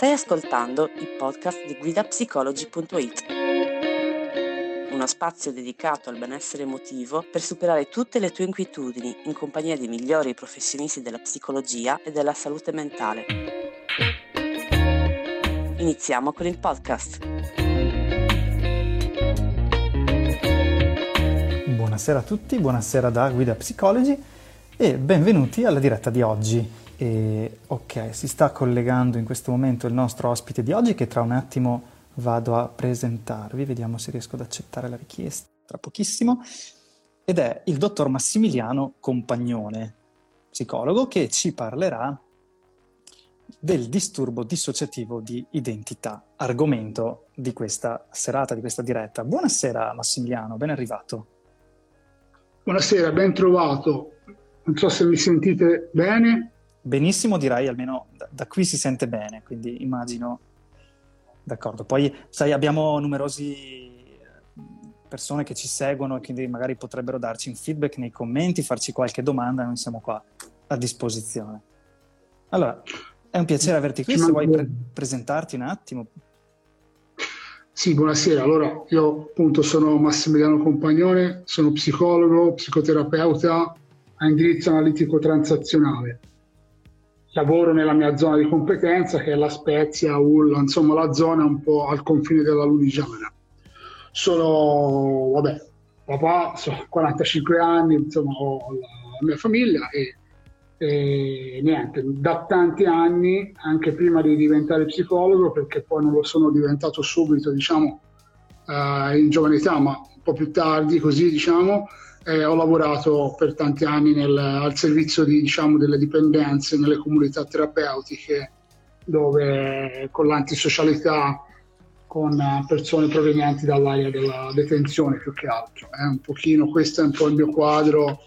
Stai ascoltando il podcast di guidapsicology.it, uno spazio dedicato al benessere emotivo per superare tutte le tue inquietudini in compagnia dei migliori professionisti della psicologia e della salute mentale. Iniziamo con il podcast. Buonasera a tutti, buonasera da Guida Psicology e benvenuti alla diretta di oggi. E, ok, si sta collegando in questo momento il nostro ospite di oggi che tra un attimo vado a presentarvi, vediamo se riesco ad accettare la richiesta tra pochissimo, ed è il dottor Massimiliano Compagnone, psicologo, che ci parlerà del disturbo dissociativo di identità, argomento di questa serata, di questa diretta. Buonasera Massimiliano, ben arrivato. Buonasera, ben trovato. Non so se mi sentite bene. Benissimo direi, almeno da, da, qui si sente bene, quindi immagino... D'accordo, poi sai abbiamo numerosi persone che ci seguono e quindi magari potrebbero darci un feedback nei commenti, farci qualche domanda, noi siamo qua a disposizione. Allora, è un piacere averti qui, se vuoi pre- presentarti un attimo. Sì, buonasera. Allora, io appunto sono Massimiliano Compagnone, sono psicologo, psicoterapeuta a indirizzo analitico transazionale lavoro nella mia zona di competenza che è la Spezia, Ulla, insomma la zona un po' al confine della Lunigiana. Sono, vabbè, papà, ho 45 anni, insomma ho la, mia famiglia e, e, niente, da tanti anni, anche prima di diventare psicologo, perché poi non lo sono diventato subito, diciamo, uh, in giovane età, ma un po' più tardi, così diciamo, eh, ho lavorato per tanti anni nel, al servizio di, diciamo, delle dipendenze nelle comunità terapeutiche dove con l'antisocialità con persone provenienti dall'area della detenzione più che altro. Eh, un pochino, questo è un po' il mio quadro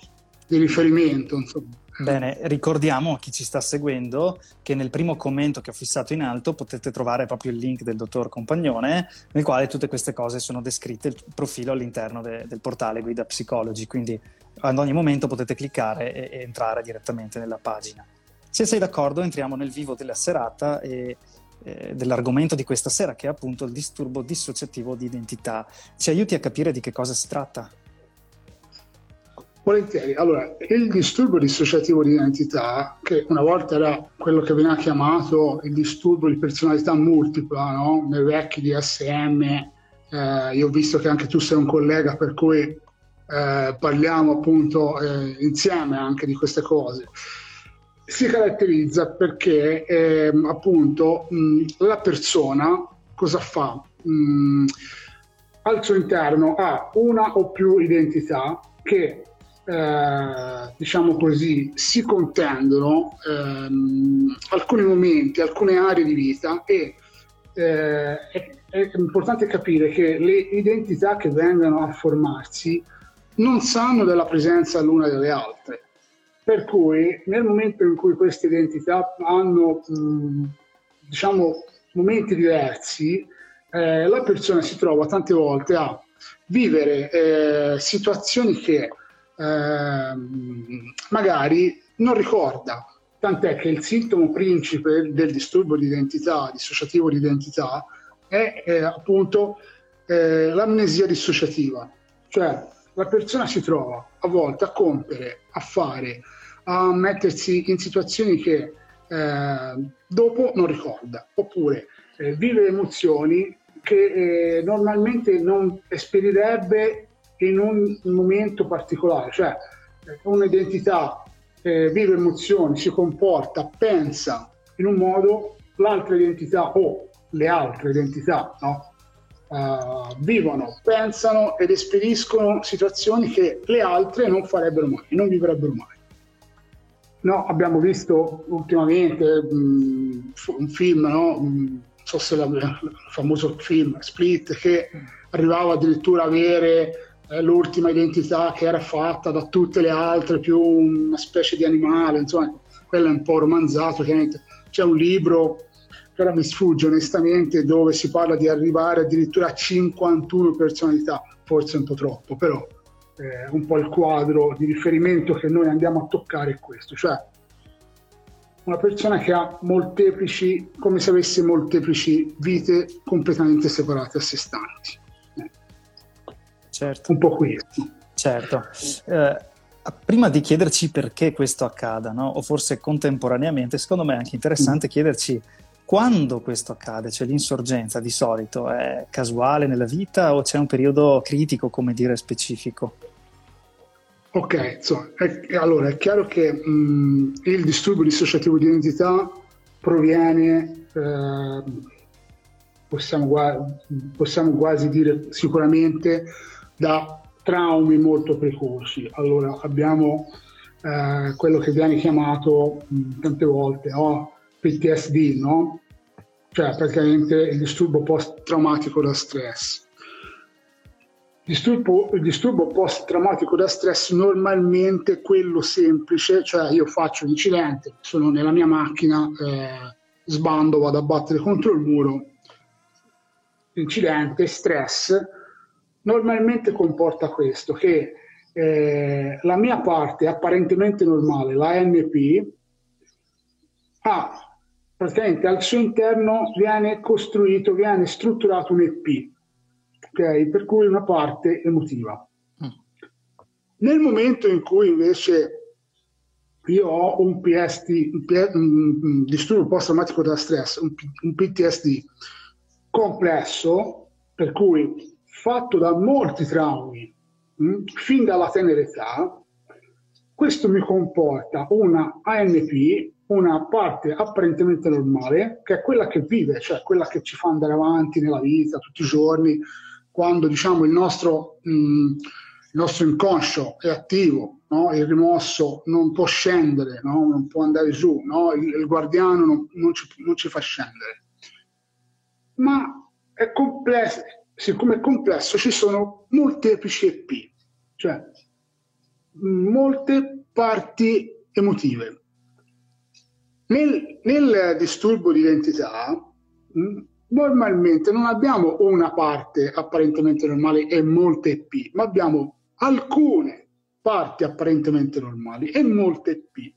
di riferimento. Insomma. Bene, ricordiamo a chi ci sta seguendo che nel primo commento che ho fissato in alto potete trovare proprio il link del dottor Compagnone, nel quale tutte queste cose sono descritte, il profilo all'interno de- del portale Guida Psicology, quindi ad ogni momento potete cliccare e-, e entrare direttamente nella pagina. Se sei d'accordo entriamo nel vivo della serata e eh, dell'argomento di questa sera, che è appunto il disturbo dissociativo di identità. Ci aiuti a capire di che cosa si tratta? Volentieri. Allora, il disturbo dissociativo di identità, che una volta era quello che veniva chiamato il disturbo di personalità multipla, no? nei vecchi DSM, eh, io ho visto che anche tu sei un collega, per cui eh, parliamo appunto eh, insieme anche di queste cose. Si caratterizza perché ehm, appunto mh, la persona cosa fa? Mh, al suo interno ha una o più identità che eh, diciamo così, si contendono ehm, alcuni momenti, alcune aree di vita e eh, è, è, importante capire che le identità che vengono a formarsi non sanno della presenza l'una delle altre. Per cui nel momento in cui queste identità hanno mh, diciamo momenti diversi, eh, la persona si trova tante volte a vivere eh, situazioni che Ehm, magari non ricorda. Tant'è che il sintomo principe del disturbo di identità, dissociativo di identità, è eh, appunto eh, l'amnesia dissociativa. Cioè la persona si trova a volte a compiere, a fare, a mettersi in situazioni che eh, dopo non ricorda, oppure eh, vive emozioni che eh, normalmente non esperirebbe in un momento particolare, cioè un'identità eh, vive emozioni, si comporta, pensa in un modo, l'altra identità o le altre identità no? uh, vivono, pensano ed espediscono situazioni che le altre non farebbero mai, non vivrebbero mai. No, abbiamo visto ultimamente mh, un film, no? non so se la, il famoso film Split, che arrivava addirittura a avere l'ultima identità che era fatta da tutte le altre, più una specie di animale, insomma, quello è un po' romanzato, chiaramente. C'è un libro, che ora mi sfugge onestamente, dove si parla di arrivare addirittura a 51 personalità, forse un po' troppo, però eh, un po' il quadro di riferimento che noi andiamo a toccare è questo, cioè una persona che ha molteplici, come se avesse molteplici vite completamente separate a sé stanti. Certo. Un po' questo. Certo. Eh, prima di chiederci perché questo accada, no? o forse contemporaneamente, secondo me è anche interessante mm. chiederci quando questo accade, cioè l'insorgenza di solito è casuale nella vita o c'è un periodo critico, come dire, specifico? Ok, insomma, è, allora è chiaro che mh, il disturbo dissociativo di identità proviene, eh, possiamo, possiamo, quasi dire sicuramente, da traumi molto precoci. Allora abbiamo eh, quello che viene chiamato mh, tante volte oh, PTSD, no? cioè praticamente il disturbo post-traumatico da stress Disturbo, il disturbo post-traumatico da stress normalmente è quello semplice, cioè io faccio un incidente, sono nella mia macchina, eh, sbando, vado a battere contro il muro, incidente, stress, normalmente comporta questo, che eh, la mia parte apparentemente normale, la NP, ha praticamente al suo interno viene costruito, viene strutturato un EP ok? Per cui una parte emotiva. Mm. Nel momento in cui invece io ho un PST, un, P, un disturbo post-traumatico da stress, un, un PTSD complesso, per cui fatto da molti traumi mm, fin dalla tenera età, questo mi comporta una ANP, una parte apparentemente normale, che è quella che vive, cioè quella che ci fa andare avanti nella vita tutti i giorni, quando diciamo, il, nostro, mh, il nostro inconscio è attivo, no? il rimosso non può scendere, no? non può andare giù, no? il, il, guardiano non, non, ci, non, ci, fa scendere. Ma è complesso, siccome è complesso ci sono molteplici EP, cioè molte parti emotive. Nel, nel disturbo di identità mh, normalmente non abbiamo una parte apparentemente normale e molte P, ma abbiamo alcune parti apparentemente normali e molte P.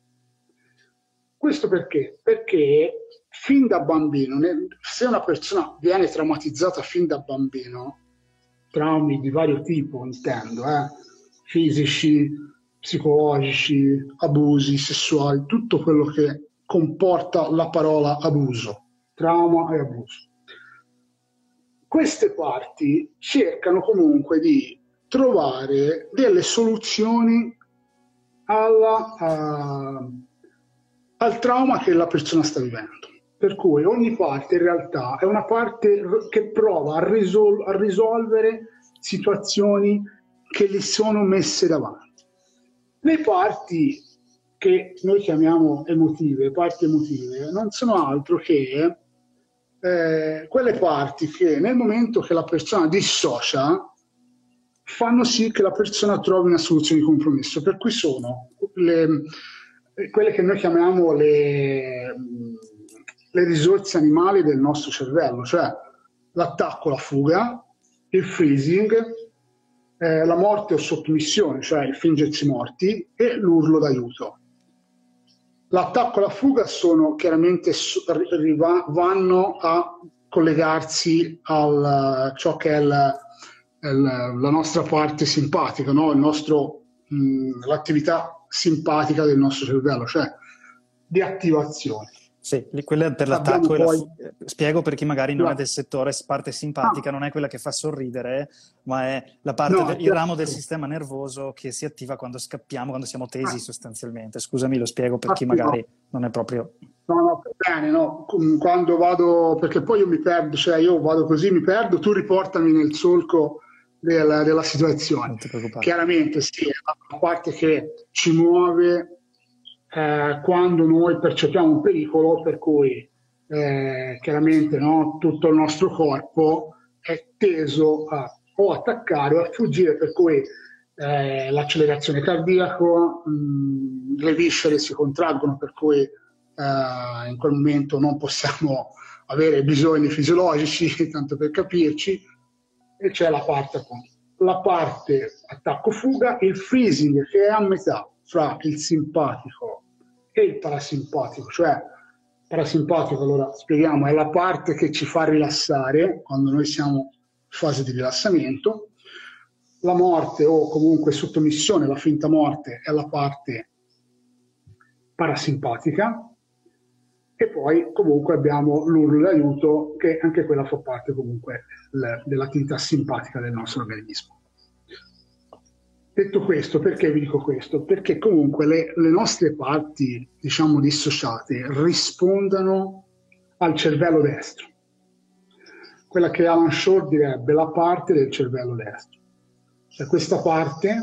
Questo perché? Perché fin da bambino, se una persona viene traumatizzata fin da bambino, traumi di vario tipo intendo, eh, fisici, psicologici, abusi sessuali, tutto quello che comporta la parola abuso, trauma e abuso queste parti cercano comunque di trovare delle soluzioni alla, uh, al trauma che la persona sta vivendo. Per cui ogni parte in realtà è una parte che prova a, risol- a risolvere situazioni che gli sono messe davanti. Le parti che noi chiamiamo emotive, parti emotive, non sono altro che eh, quelle parti che nel momento che la persona dissocia fanno sì che la persona trovi una soluzione di compromesso, per cui sono le, quelle che noi chiamiamo le, le risorse animali del nostro cervello, cioè l'attacco, la fuga, il freezing, eh, la morte o sottomissione, cioè il fingersi morti, e l'urlo d'aiuto. L'attacco e la fuga sono chiaramente vanno a collegarsi a ciò che è la, la nostra parte simpatica, no? nostro, mh, l'attività simpatica del nostro cervello, cioè di attivazione. Sì, quella per l'attacco poi... la fu- spiego per chi magari non no. è del settore, parte simpatica, ah. non è quella che fa sorridere, ma è la parte no, del, il ramo del sistema nervoso che si attiva quando scappiamo, quando siamo tesi ah. sostanzialmente. Scusami, lo spiego per chi magari no. non è proprio... No, no, bene, no. Quando vado, perché poi io mi perdo, cioè io vado così, mi perdo, tu riportami nel solco della, della situazione. Chiaramente sì, è la parte che ci muove eh, quando noi percepiamo un pericolo, per cui eh, chiaramente no, tutto il nostro corpo è teso a o attaccare o a fuggire, per cui eh, l'accelerazione cardiaca, mh, le viscere si contraggono, per cui eh, in quel momento non possiamo avere bisogni fisiologici, tanto per capirci, e c'è la parte, la parte attacco-fuga, il freezing che è a metà fra il simpatico e il parasimpatico, cioè parasimpatico, allora spieghiamo, è la parte che ci fa rilassare quando noi siamo in fase di rilassamento, la morte o comunque sottomissione, la finta morte è la parte parasimpatica e poi comunque abbiamo l'urlo d'aiuto che anche quella fa parte comunque dell'attività simpatica del nostro organismo. Detto questo, perché vi dico questo? Perché comunque le, le nostre parti, diciamo, dissociate rispondono al cervello destro, quella che Alan Shore direbbe la parte del cervello destro. Cioè questa parte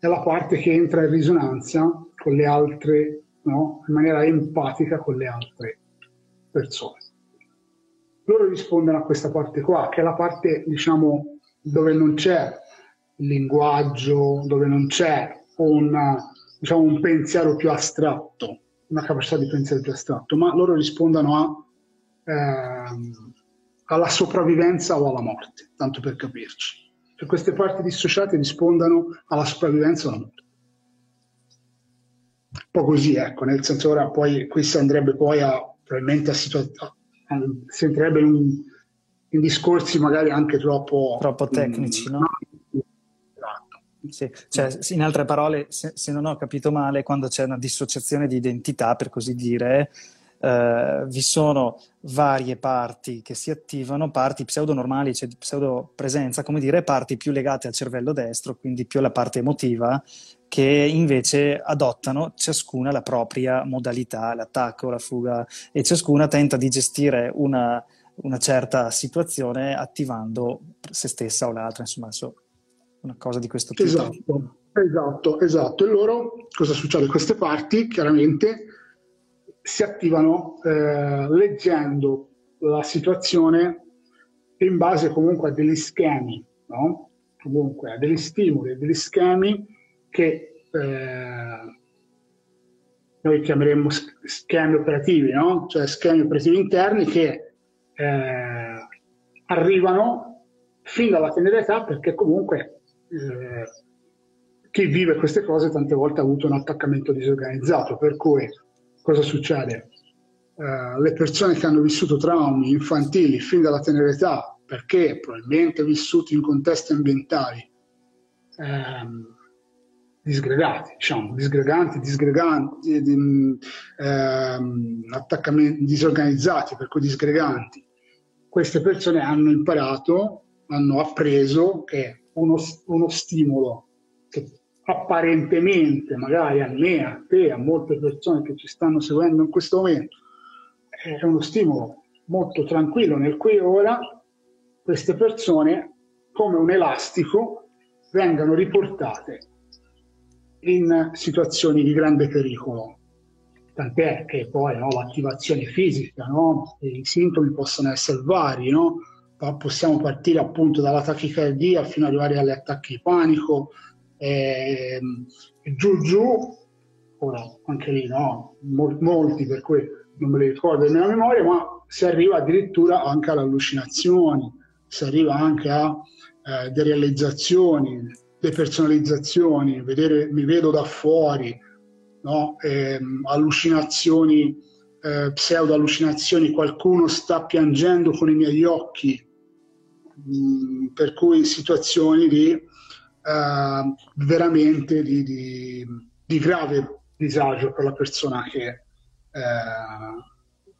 è la parte che entra in risonanza con le altre, no? in maniera empatica con le altre persone. Loro rispondono a questa parte qua, che è la parte, diciamo, dove non c'è linguaggio, dove non c'è un, diciamo, un pensiero più astratto, una capacità di pensiero più astratto, ma loro rispondono a, ehm, alla sopravvivenza o alla morte, tanto per capirci. Cioè queste parti dissociate rispondono alla sopravvivenza o alla morte. Un po' così, ecco, nel senso ora poi questo andrebbe poi a probabilmente a situazioni, si entrerebbe in, in, discorsi magari anche troppo, troppo tecnici, mh, no? Sì. Cioè, in altre parole, se, se, non ho capito male, quando c'è una dissociazione di identità, per così dire, eh, vi sono varie parti che si attivano, parti pseudo-normali, cioè di pseudo-presenza, come dire, parti più legate al cervello destro, quindi più alla parte emotiva, che invece adottano ciascuna la propria modalità, l'attacco, la fuga, e ciascuna tenta di gestire una, una certa situazione attivando se stessa o l'altra, insomma, so, una cosa di questo tipo. Esatto, esatto, esatto. E loro cosa succede? Queste parti chiaramente si attivano eh, leggendo la situazione in base comunque a degli schemi, no? comunque a degli stimoli, a degli schemi che eh, noi chiameremmo schemi operativi, no? cioè schemi operativi interni che eh, arrivano fin dalla tenera età perché comunque eh, chi vive queste cose tante volte ha avuto un attaccamento disorganizzato, per cui cosa succede? Uh, le persone che hanno vissuto traumi infantili fin dalla tenera età, perché probabilmente vissuti in contesti ambientali ehm, disgregati, diciamo, disgreganti, disgreganti, di, ehm, attaccamenti disorganizzati, per cui disgreganti, queste persone hanno imparato, hanno appreso che uno, uno stimolo che apparentemente magari a me, a te, a molte persone che ci stanno seguendo in questo momento, è uno stimolo molto tranquillo nel cui ora queste persone, come un elastico, vengano riportate in situazioni di grande pericolo. Tant'è che poi no, l'attivazione fisica, no, i sintomi possono essere vari, no? possiamo partire appunto dalla tachicardia fino ad arrivare agli attacchi di panico, eh, giù giù, ora anche lì no, molti per cui non me li ricordo nella memoria, ma si arriva addirittura anche alle allucinazioni, si arriva anche a eh, derealizzazioni, depersonalizzazioni, vedere mi vedo da fuori, no? eh, allucinazioni, eh, pseudo allucinazioni, qualcuno sta piangendo con i miei occhi, Mm, per cui situazioni di uh, veramente di, di, di, grave disagio per la persona che, uh,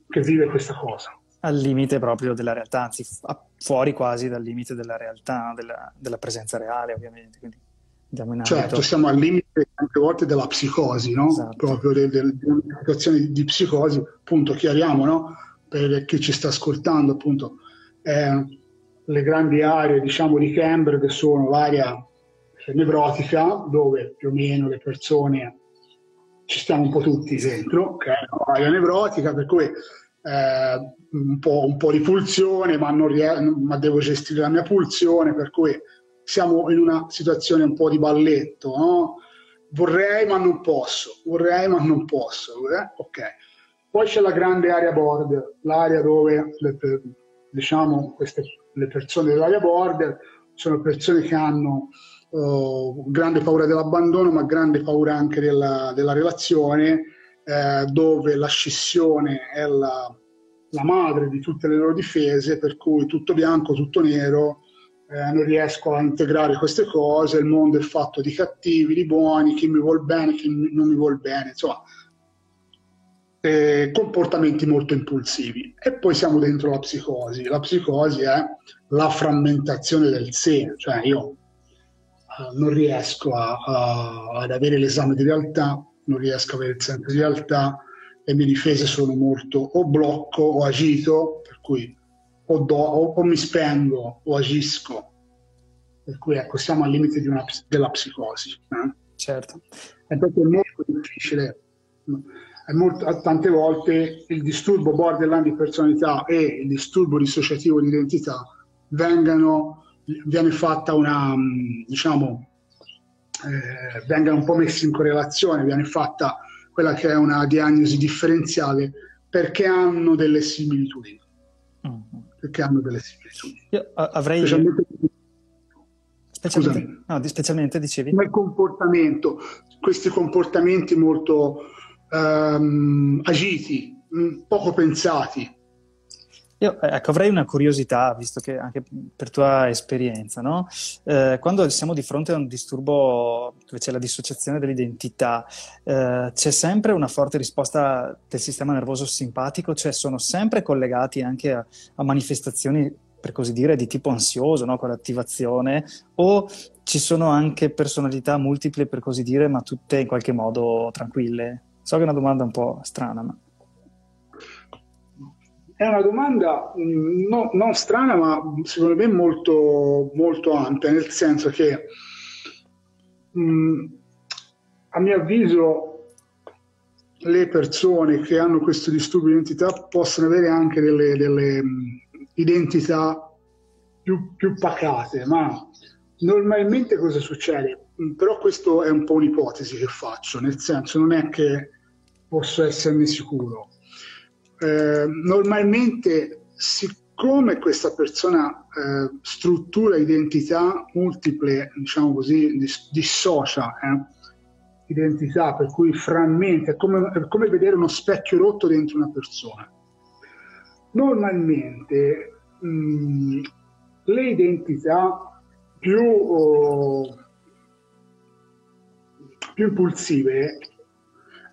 che vive questa cosa. Al limite proprio della realtà, anzi fuori quasi dal limite della realtà, della, della presenza reale ovviamente. Quindi certo, siamo al limite tante volte della psicosi, no? esatto. proprio di una situazione di, di, psicosi, appunto chiariamo no? per chi ci sta ascoltando, appunto. Eh, le grandi aree diciamo, di Cambridge sono l'area nevrotica dove più o meno le persone ci stiamo un po' tutti dentro, è un'area nevrotica per cui eh, un, po', un, po', di pulsione ma, rie- ma devo gestire la mia pulsione per cui siamo in una situazione un po' di balletto, no? vorrei ma non posso, vorrei ma non posso, eh? ok. Poi c'è la grande area border, l'area dove le, diciamo, queste le persone dell'area border sono persone che hanno uh, grande paura dell'abbandono, ma grande paura anche della, della relazione, eh, dove la scissione è la, la, madre di tutte le loro difese, per cui tutto bianco, tutto nero, eh, non riesco a integrare queste cose, il mondo è fatto di cattivi, di buoni, chi mi vuol bene, chi non mi vuol bene, insomma, eh, comportamenti molto impulsivi. E poi siamo dentro la psicosi. La psicosi è la frammentazione del sé, cioè io eh, non riesco a, a, ad avere l'esame di realtà, non riesco ad avere il senso di realtà, le mie difese sono molto o blocco o agito, per cui o, do, o, o mi spengo o agisco. Per cui ecco, siamo al limite una, della psicosi. Eh? Certo. È molto difficile molto, tante volte il disturbo borderline di personalità e il disturbo dissociativo di identità vengano, viene fatta una, diciamo, eh, vengano un po' messi in correlazione, viene fatta quella che è una diagnosi differenziale perché hanno delle similitudini. Mm-hmm. Perché hanno delle similitudini. Io avrei... Specialmente, specialmente, no, specialmente dicevi? Nel comportamento, questi comportamenti molto um, agiti, mm, poco pensati. Io ecco, avrei una curiosità, visto che anche per tua esperienza, no? eh, quando siamo di fronte a un disturbo dove c'è la dissociazione dell'identità, eh, c'è sempre una forte risposta del sistema nervoso simpatico, cioè sono sempre collegati anche a, a manifestazioni, per così dire, di tipo ansioso, no? con l'attivazione, o ci sono anche personalità multiple, per così dire, ma tutte in qualche modo tranquille? So che è una domanda un po' strana, ma... È una domanda mm, no, non strana, ma secondo me molto, molto ampia, nel senso che mh, mm, a mio avviso le persone che hanno questo disturbo di identità possono avere anche delle, delle mm, identità più, più pacate, ma normalmente cosa succede? Però questo è un po' un'ipotesi che faccio, nel senso non è che posso esserne sicuro. Eh, normalmente, siccome questa persona eh, struttura identità multiple, diciamo così, dis- dissocia eh, identità, per cui frammenta, è come, è come vedere uno specchio rotto dentro una persona. Normalmente mh, le identità più, oh, più impulsive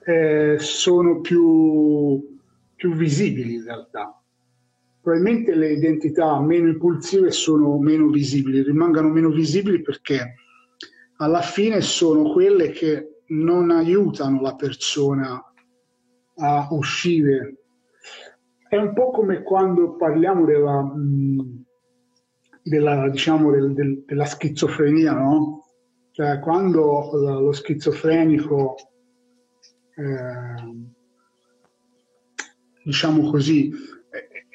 eh, sono più, più visibili in realtà. Probabilmente le identità meno impulsive sono meno visibili, rimangono meno visibili perché alla fine sono quelle che non aiutano la persona a uscire. È un po' come quando parliamo della, della, diciamo, del, del, della schizofrenia, no? Cioè, quando lo schizofrenico Ehm, diciamo così, eh,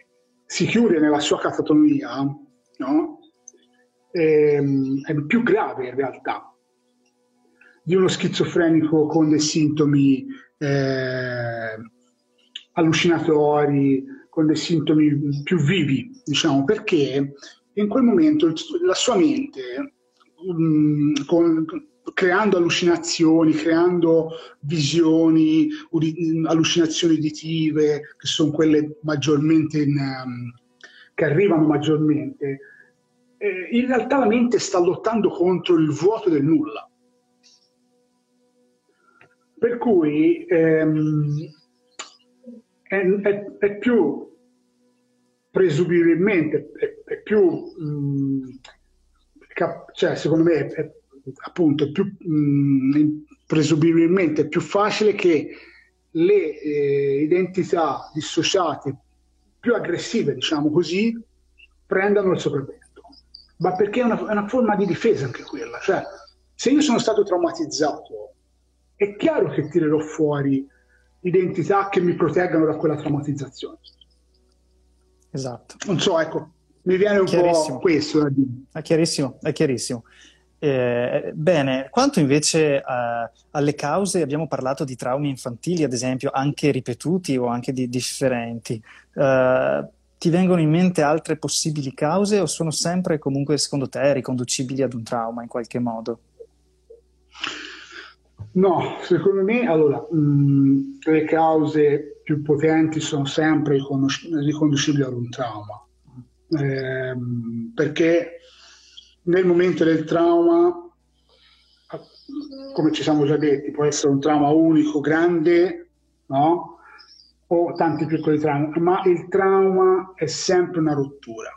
si chiude nella sua catatonia, no? Ehm, è più grave in realtà di uno schizofrenico con dei sintomi eh, allucinatori, con dei sintomi più vivi, diciamo, perché in quel momento la sua mente, um, con, creando allucinazioni, creando visioni, udi- allucinazioni uditive, che sono quelle maggiormente in, um, che arrivano maggiormente, eh, in realtà la mente sta lottando contro il vuoto del nulla. Per cui ehm, è, è, è, più presumibilmente, è, è più, mh, cap- cioè secondo me è, appunto più, mh, mm, presumibilmente più facile che le eh, identità dissociate più aggressive, diciamo così, prendano il sopravvento. Ma perché è una, è una forma di difesa anche quella. Cioè, se io sono stato traumatizzato, è chiaro che tirerò fuori identità che mi proteggano da quella traumatizzazione. Esatto. Non so, ecco, mi viene un po' questo. È chiarissimo, è chiarissimo. Eh, bene, quanto invece eh, alle cause abbiamo parlato di traumi infantili, ad esempio, anche ripetuti o anche di differenti. Eh, ti vengono in mente altre possibili cause o sono sempre comunque, secondo te, riconducibili ad un trauma in qualche modo? No, secondo me allora, mh, le cause più potenti sono sempre riconducibili ad un trauma, eh, perché nel momento del trauma, come ci siamo già detti, può essere un trauma unico, grande, no? o tanti piccoli traumi, ma il trauma è sempre una rottura.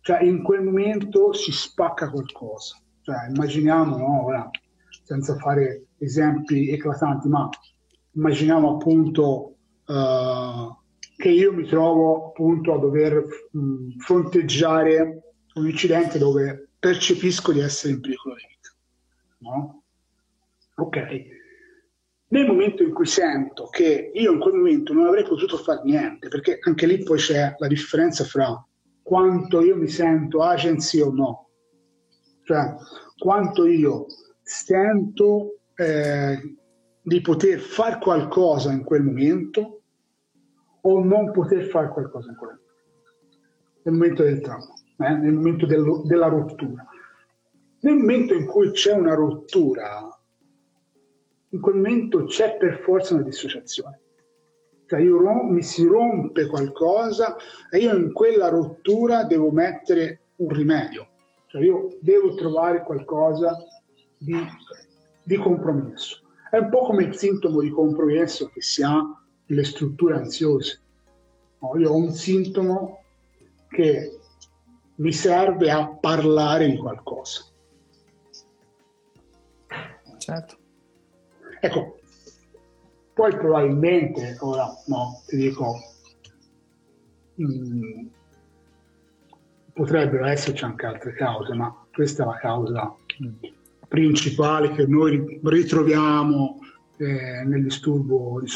Cioè in quel momento si spacca qualcosa. Cioè, immaginiamo, no, ora, senza fare esempi eclatanti, ma immaginiamo appunto uh, che io mi trovo appunto a dover mh, fronteggiare un incidente dove percepisco di essere in pericolo di vita. No? Ok, nel momento in cui sento che io in quel momento non avrei potuto fare niente, perché anche lì poi c'è la differenza fra quanto io mi sento agency o no, cioè quanto io sento eh, di poter fare qualcosa in quel momento o non poter fare qualcosa in quel momento, nel momento del trauma, eh, nel momento del, della rottura. Nel momento in cui c'è una rottura, in quel momento c'è per forza una dissociazione. Cioè io rom- mi si rompe qualcosa e io in quella rottura devo mettere un rimedio. Cioè io devo trovare qualcosa di, di compromesso. È un po' come il sintomo di compromesso che si ha nelle strutture ansiose. No, io ho un sintomo che mi serve a parlare di qualcosa. Certo. Ecco, poi probabilmente, ora no, ti dico, mh, mm, potrebbero esserci anche altre cause, ma questa è la causa principale che noi ritroviamo eh, nel disturbo di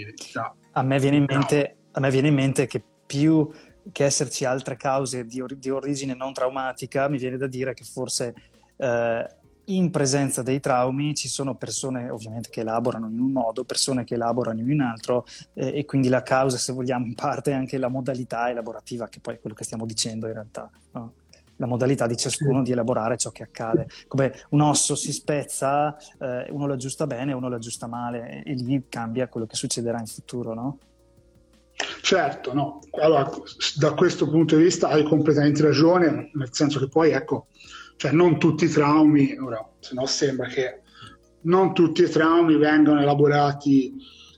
identità. A me viene in mente, me viene in mente che più che esserci altre cause di, or- di, origine non traumatica, mi viene da dire che forse eh, in presenza dei traumi ci sono persone ovviamente che elaborano in un modo, persone che elaborano in un altro eh, e quindi la causa, se vogliamo, in parte è anche la modalità elaborativa, che poi è quello che stiamo dicendo in realtà. No? La modalità di ciascuno di elaborare ciò che accade. Come un osso si spezza, eh, uno lo aggiusta bene, uno lo aggiusta male e, e lì cambia quello che succederà in futuro, no? Certo, no. Allora, da questo punto di vista hai completamente ragione, nel senso che poi, ecco, cioè non tutti i traumi, ora se no sembra che non tutti i traumi vengano elaborati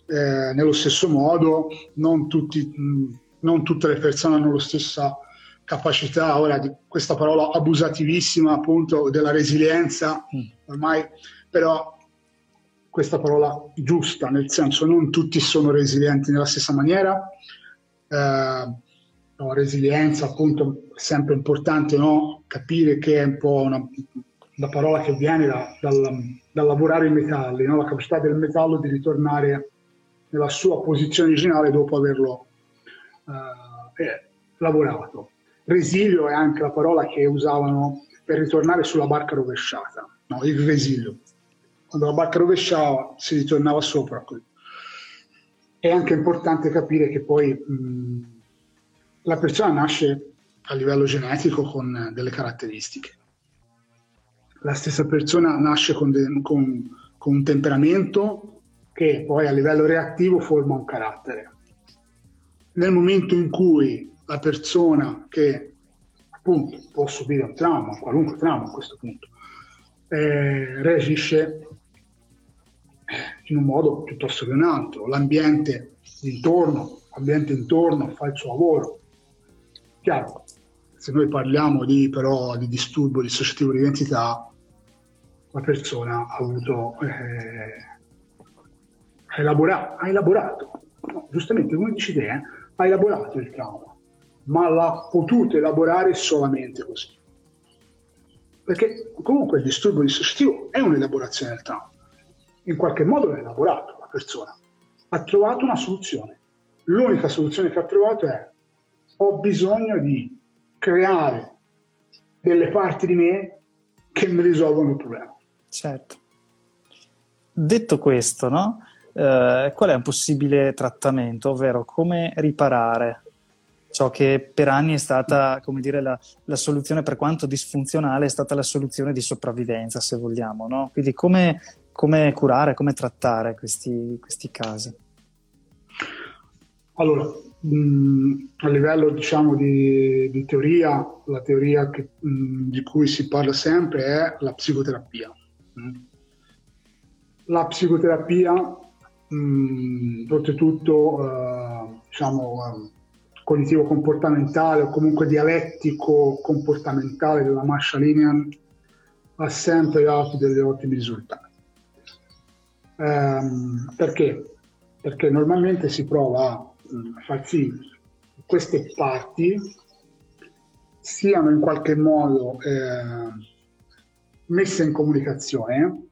eh, nello stesso modo, non, tutti, mh, non tutte le persone hanno la stessa capacità, ora di questa parola abusativissima appunto della resilienza, mm. ormai però questa parola giusta, nel senso non tutti sono resilienti nella stessa maniera. Eh, no, resilienza, appunto, è sempre importante no? capire che è un po' una, una parola che viene da, dal, dal, lavorare i metalli, no? la capacità del metallo di ritornare nella sua posizione originale dopo averlo uh, eh, lavorato. Resilio è anche la parola che usavano per ritornare sulla barca rovesciata, no? il resilio. Quando la barca rovesciava si ritornava sopra. È anche importante capire che poi mh, la persona nasce a livello genetico con delle caratteristiche. La stessa persona nasce con, de- con, con un temperamento che poi a livello reattivo forma un carattere. Nel momento in cui la persona che appunto può subire un trauma, qualunque trauma a questo punto, eh, reagisce in un modo piuttosto che un altro, l'ambiente intorno, l'ambiente intorno fa il suo lavoro, Chiaro, se noi parliamo di, però di disturbo dissociativo di identità, la persona ha avuto, eh, ha, elaborato, ha elaborato no, giustamente come dici te, eh, ha elaborato il trauma, ma l'ha potuto elaborare solamente così. Perché comunque il disturbo dissociativo è un'elaborazione del trauma. In qualche modo l'ha elaborato la persona, ha trovato una soluzione. L'unica soluzione che ha trovato è ho bisogno di creare delle parti di me che mi risolvono il problema. Certo. Detto questo, no? eh, qual è un possibile trattamento, ovvero come riparare ciò che per anni è stata, come dire, la, la, soluzione, per quanto disfunzionale, è stata la soluzione di sopravvivenza, se vogliamo, no? Quindi come, come curare, come trattare questi, questi casi? Allora, mh, a livello diciamo di, di, teoria, la teoria che, mh, di cui si parla sempre è la psicoterapia. La psicoterapia, mh, oltretutto, eh, diciamo, eh, cognitivo-comportamentale o comunque dialettico-comportamentale della Marshall Linehan ha sempre dato degli ottimi risultati. Ehm, perché? Perché normalmente si prova a far sì che queste parti siano in qualche modo eh, messe in comunicazione,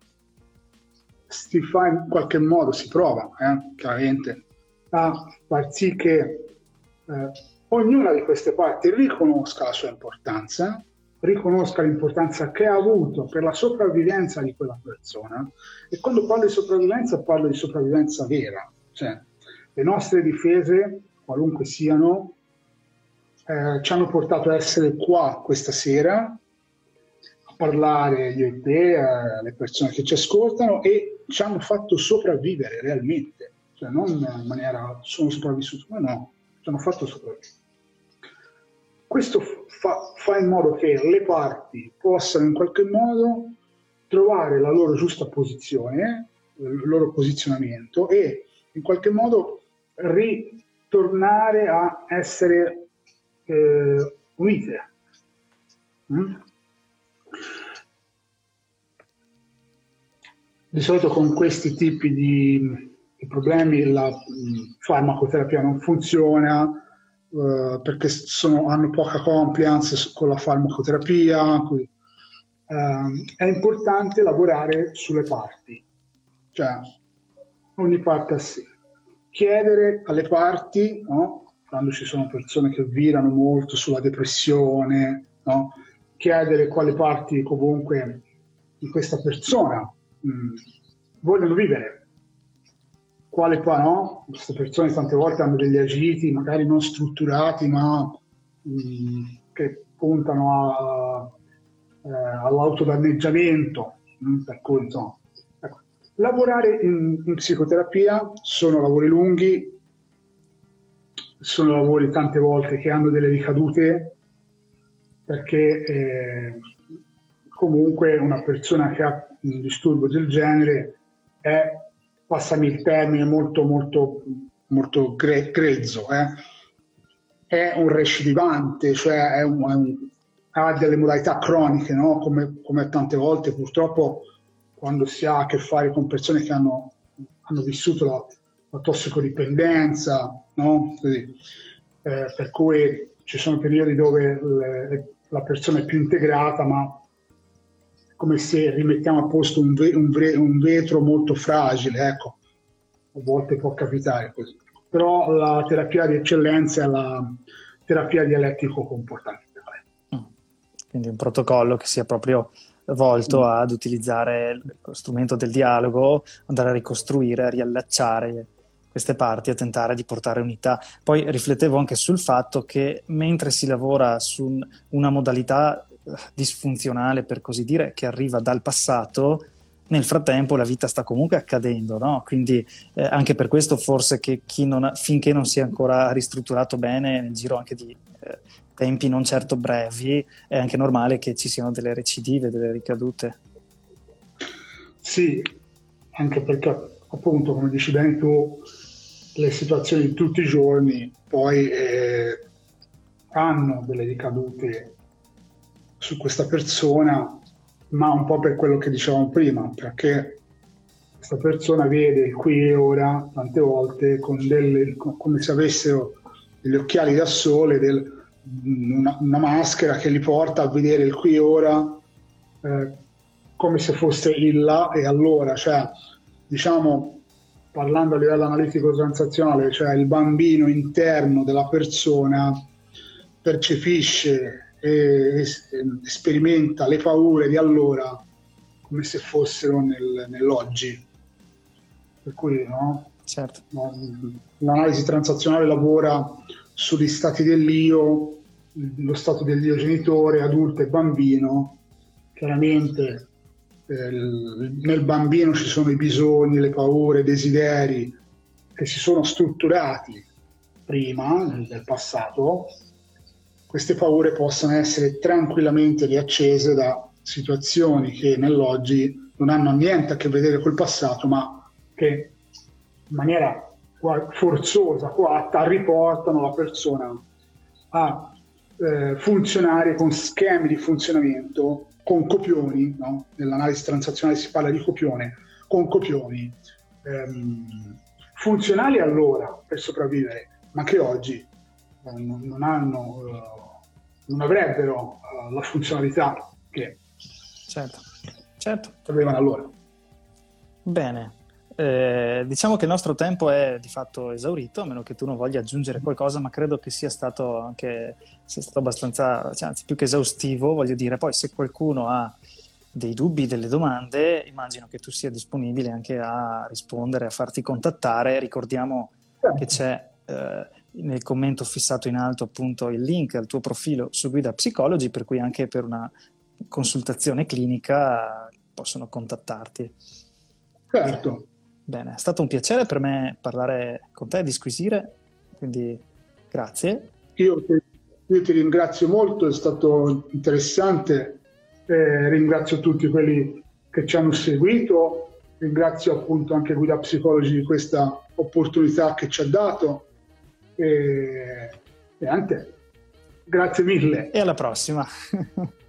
si fa in qualche modo, si prova eh, chiaramente a far sì che eh, ognuna di queste parti riconosca la sua importanza riconosca l'importanza che ha avuto per la sopravvivenza di quella persona e quando parlo di sopravvivenza parlo di sopravvivenza vera, cioè le nostre difese, qualunque siano, eh, ci hanno portato a essere qua questa sera a parlare io e te, alle persone che ci ascoltano e ci hanno fatto sopravvivere realmente, cioè non in maniera sono sopravvissuto, ma no, ci hanno fatto sopravvivere. Questo fa, fa in modo che le parti possano in qualche modo trovare la loro giusta posizione, il loro posizionamento e in qualche modo ritornare a essere eh, unite. Mm? Di solito con questi tipi di, di problemi la mm, farmacoterapia non funziona, eh, perché sono, hanno poca compliance con la farmacoterapia. Quindi, uh, è importante lavorare sulle parti, cioè ogni parte a sé. Chiedere alle parti, no? quando ci sono persone che virano molto sulla depressione, no? chiedere quali parti comunque di questa persona mh, mm, vogliono vivere, quale poi no? Queste persone tante volte hanno degli agiti magari non strutturati, ma mh, mm, che puntano a, eh, all'autodanneggiamento. Mh, mm, per cui, insomma, ecco. Lavorare in, in, psicoterapia sono lavori lunghi, sono lavori tante volte che hanno delle ricadute perché eh, comunque una persona che ha un disturbo del genere è passami il termine molto molto molto gre- grezzo, eh? è un recidivante, cioè è un, è un, ha delle modalità croniche, no? come, come, tante volte purtroppo quando si ha a che fare con persone che hanno, hanno vissuto la, la tossicodipendenza, no? Così, eh, per cui ci sono periodi dove le, la persona è più integrata, ma come se rimettiamo a posto un, ve- un, ve- un vetro molto fragile, ecco, a volte può capitare così. Però la terapia di eccellenza è la terapia dialettico-comportamentale. Mm. Quindi un protocollo che sia proprio volto mm. ad utilizzare lo strumento del dialogo, andare a ricostruire, a riallacciare queste parti, a tentare di portare unità. Poi riflettevo anche sul fatto che mentre si lavora su una modalità disfunzionale, per così dire, che arriva dal passato, nel frattempo la vita sta comunque accadendo, no? Quindi eh, anche per questo forse che non ha, finché non si è ancora ristrutturato bene nel giro anche di eh, tempi non certo brevi, è anche normale che ci siano delle recidive, delle ricadute. Sì, anche perché appunto, come dici bene tu, le situazioni di tutti i giorni poi eh, hanno delle ricadute su questa persona, ma un po' per quello che dicevamo prima, perché questa persona vede il qui e ora tante volte delle, come se avessero degli occhiali da sole, del, una, una, maschera che li porta a vedere il qui e ora eh, come se fosse il là e allora, cioè diciamo parlando a livello analitico transazionale, cioè il bambino interno della persona percepisce e sperimenta le paure di allora come se fossero nel, nell'oggi. Per cui no? certo. l'analisi transazionale lavora sugli stati dell'io, lo stato dell'io genitore, adulto e bambino. Chiaramente eh, nel bambino ci sono i bisogni, le paure, i desideri che si sono strutturati prima, nel passato, queste paure possono essere tranquillamente riaccese da situazioni che nell'oggi non hanno niente a che vedere col passato, ma che in maniera forzosa, coatta, riportano la persona a eh, funzionare con schemi di funzionamento, con copioni, no? nell'analisi transazionale si parla di copione, con copioni ehm, funzionali allora per sopravvivere, ma che oggi non, non, hanno, eh, non avrebbero eh, la funzionalità che certo, certo. avevano allora. Bene, eh, diciamo che il nostro tempo è di fatto esaurito, a meno che tu non voglia aggiungere qualcosa, ma credo che sia stato anche sia stato abbastanza, cioè, anzi più che esaustivo, voglio dire, poi se qualcuno ha dei dubbi, delle domande, immagino che tu sia disponibile anche a rispondere, a farti contattare. Ricordiamo che c'è eh, nel commento fissato in alto appunto il link al tuo profilo su Guida Psicologi, per cui anche per una consultazione clinica possono contattarti. Certo. Bene, è stato un piacere per me parlare con te, disquisire, quindi grazie. Io ti, io ti ringrazio molto, è stato interessante, eh, ringrazio tutti quelli che ci hanno seguito, ringrazio appunto anche Guida Psicologi di questa opportunità che ci ha dato e, e anche grazie mille. E alla prossima.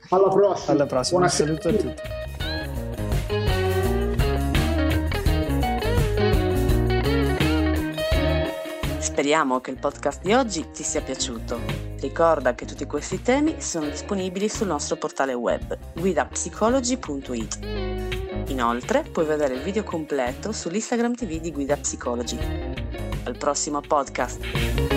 Alla prossima. Alla prossima. Un saluto a tutti. Speriamo che il podcast di oggi ti sia piaciuto. Ricorda che tutti questi temi sono disponibili sul nostro portale web guidapsicology.it. Inoltre puoi vedere il video completo sull'Instagram TV di Guida Psicology. Al prossimo podcast!